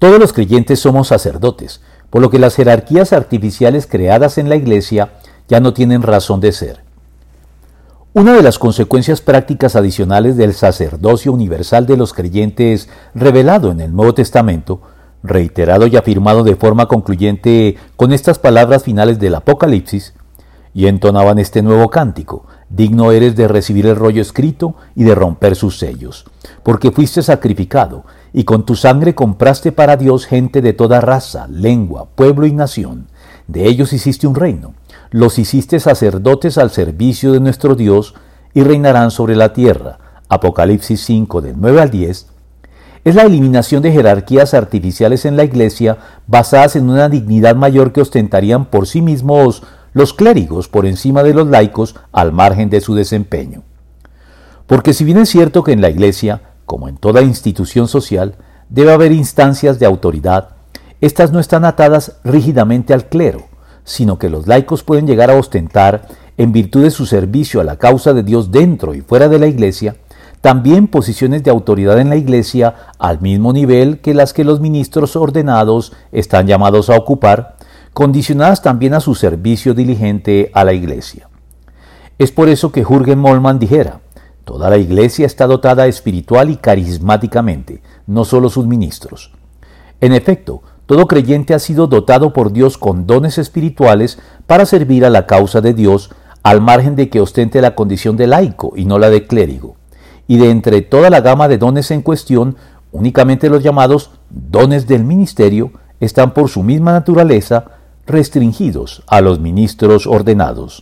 Todos los creyentes somos sacerdotes, por lo que las jerarquías artificiales creadas en la Iglesia ya no tienen razón de ser. Una de las consecuencias prácticas adicionales del sacerdocio universal de los creyentes revelado en el Nuevo Testamento, reiterado y afirmado de forma concluyente con estas palabras finales del Apocalipsis, y entonaban este nuevo cántico, digno eres de recibir el rollo escrito y de romper sus sellos, porque fuiste sacrificado, y con tu sangre compraste para Dios gente de toda raza, lengua, pueblo y nación. De ellos hiciste un reino, los hiciste sacerdotes al servicio de nuestro Dios, y reinarán sobre la tierra. Apocalipsis 5 del 9 al 10, es la eliminación de jerarquías artificiales en la Iglesia basadas en una dignidad mayor que ostentarían por sí mismos los clérigos por encima de los laicos al margen de su desempeño. Porque si bien es cierto que en la Iglesia, como en toda institución social, debe haber instancias de autoridad, éstas no están atadas rígidamente al clero, sino que los laicos pueden llegar a ostentar, en virtud de su servicio a la causa de Dios dentro y fuera de la Iglesia, también posiciones de autoridad en la Iglesia al mismo nivel que las que los ministros ordenados están llamados a ocupar, condicionadas también a su servicio diligente a la Iglesia. Es por eso que Jürgen Mollmann dijera, toda la Iglesia está dotada espiritual y carismáticamente, no solo sus ministros. En efecto, todo creyente ha sido dotado por Dios con dones espirituales para servir a la causa de Dios, al margen de que ostente la condición de laico y no la de clérigo. Y de entre toda la gama de dones en cuestión, únicamente los llamados dones del ministerio están por su misma naturaleza restringidos a los ministros ordenados.